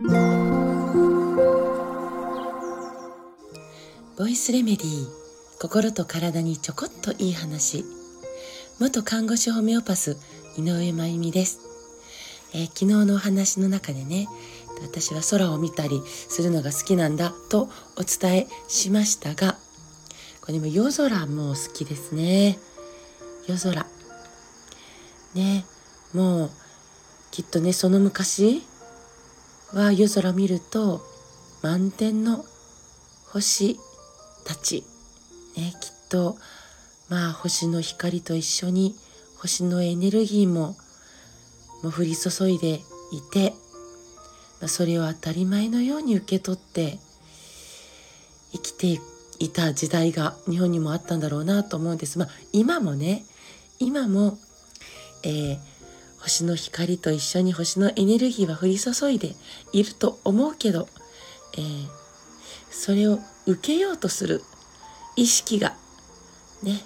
ボイスレメディー心と体にちょこっといい話。元看護師ホメオパス井上真由美です、えー、昨日のお話の中でね私は空を見たりするのが好きなんだとお伝えしましたがこれも夜空も好きですね。夜空。ねもうきっとねその昔は夜空見ると満天の星たち、ね、きっとまあ星の光と一緒に星のエネルギーももう降り注いでいて、まあ、それを当たり前のように受け取って生きていた時代が日本にもあったんだろうなと思うんです。まあ、今もね今も、えー、星の光と一緒に星のエネルギーは降り注いでいると思うけど、えー、それを受けようとする意識がね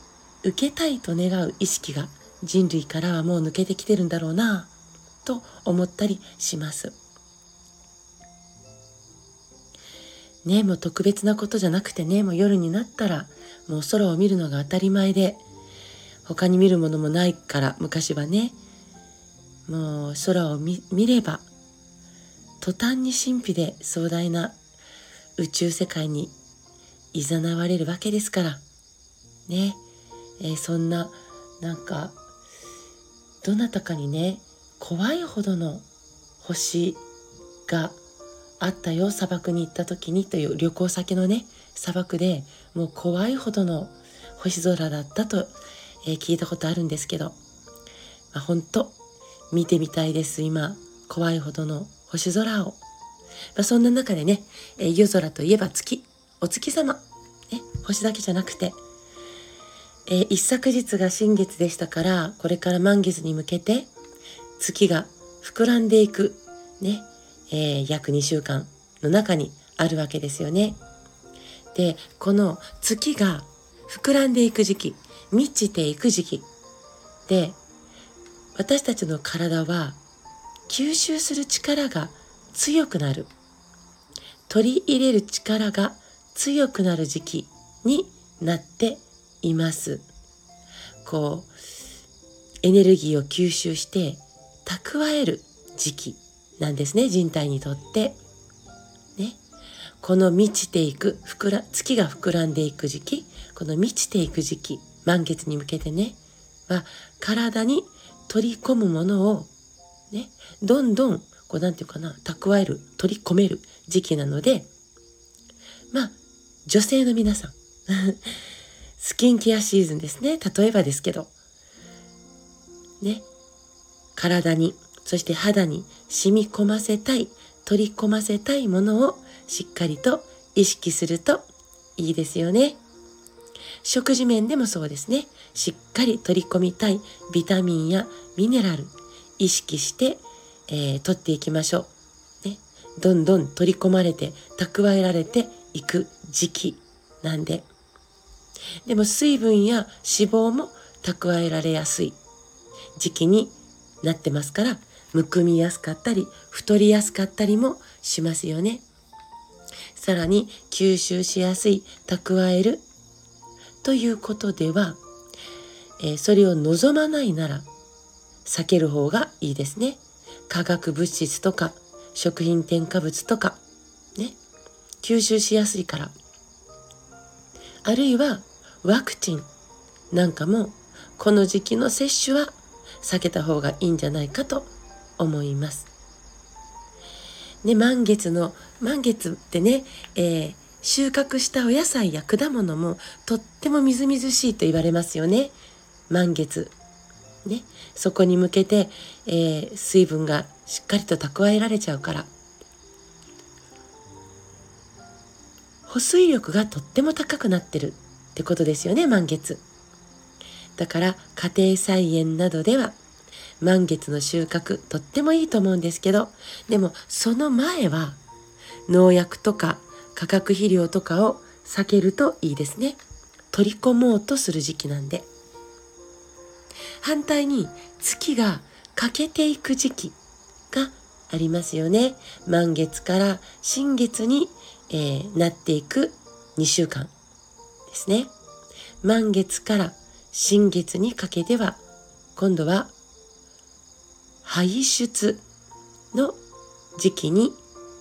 受けたいと願う意識が人類からはもう抜けてきてるんだろうなと思ったりします。ねもう特別なことじゃなくてねもう夜になったらもう空を見るのが当たり前で他に見るものもないから昔はねもう空を見れば途端に神秘で壮大な宇宙世界に誘われるわけですから。ね、えー、そんななんかどなたかにね怖いほどの星があったよ。砂漠に行った時にという旅行先のね砂漠でもう怖いほどの星空だったと、えー、聞いたことあるんですけど、まあ、本当見てみたいです今。怖いほどの星空を、まあ、そんな中でね、え、夜空といえば月。お月様、ね、星だけじゃなくて、え、一昨日が新月でしたからこれから満月に向けて月が膨らんでいく。ね、えー、約2週間の中にあるわけですよね。でこの月が膨らんでいく時期満ちていく時期。で私たちの体は吸収する力が強くなる。取り入れる力が強くなる時期になっています。こうエネルギーを吸収して蓄える時期なんですね人体にとって。ね。この満ちていく膨ら月が膨らんでいく時期この満ちていく時期満月に向けてねは体に取り込むものをね、どんどん、こうなんていうかな、蓄える、取り込める時期なので、まあ、女性の皆さん、スキンケアシーズンですね。例えばですけど、ね、体に、そして肌に染み込ませたい、取り込ませたいものをしっかりと意識するといいですよね。食事面でもそうですね。しっかり取り込みたいビタミンやミネラル意識して、えー、取っていきましょう。ね。どんどん取り込まれて蓄えられていく時期なんで。でも水分や脂肪も蓄えられやすい時期になってますから、むくみやすかったり、太りやすかったりもしますよね。さらに吸収しやすい、蓄えるということでは、えー、それを望まないなら避ける方がいいですね。化学物質とか食品添加物とかね吸収しやすいからあるいはワクチンなんかもこの時期の接種は避けた方がいいんじゃないかと思います。ね、満月の満月ってね、えー、収穫したお野菜や果物もとってもみずみずしいと言われますよね。満月。ね。そこに向けて、えー、水分がしっかりと蓄えられちゃうから。保水力がとっても高くなってるってことですよね、満月。だから家庭菜園などでは満月の収穫とってもいいと思うんですけど、でもその前は農薬とか化学肥料とかを避けるといいですね。取り込もうとする時期なんで。反対に月が欠けていく時期がありますよね。満月から新月に、えー、なっていく2週間ですね。満月から新月にかけては今度は排出の時期に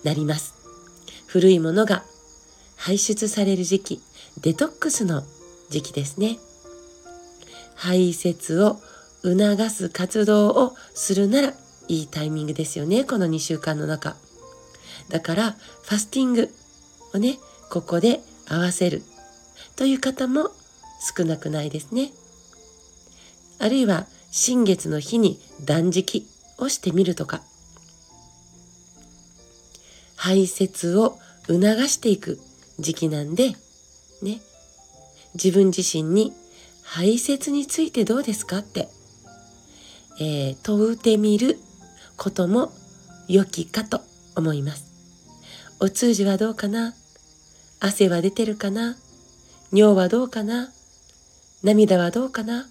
なります。古いものが排出される時期、デトックスの時期ですね。排泄を促す活動をするならいいタイミングですよね、この2週間の中。だから、ファスティングをね、ここで合わせるという方も少なくないですね。あるいは、新月の日に断食をしてみるとか、排泄を促していく時期なんで、ね、自分自身に排泄についてどうですかって、えー、問うてみることも良きかと思います。お通じはどうかな？汗は出てるかな？尿はどうかな？涙はどうかな？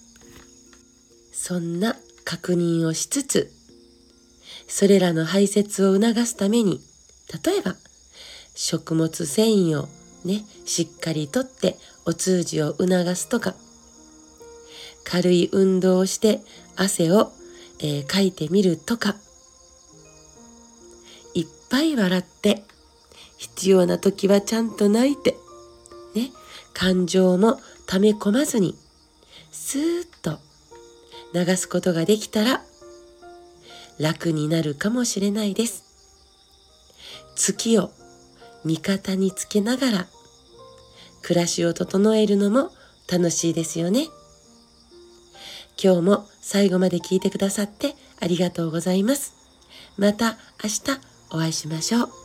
そんな確認をしつつ、それらの排泄を促すために、例えば、食物繊維をね、しっかりとってお通じを促すとか、軽い運動をして汗を、えー、かいてみるとか、いっぱい笑って、必要な時はちゃんと泣いて、ね、感情も溜め込まずに、スーッと流すことができたら、楽になるかもしれないです。月を味方につけながら、暮らしを整えるのも楽しいですよね。今日も最後まで聞いてくださってありがとうございます。また明日お会いしましょう。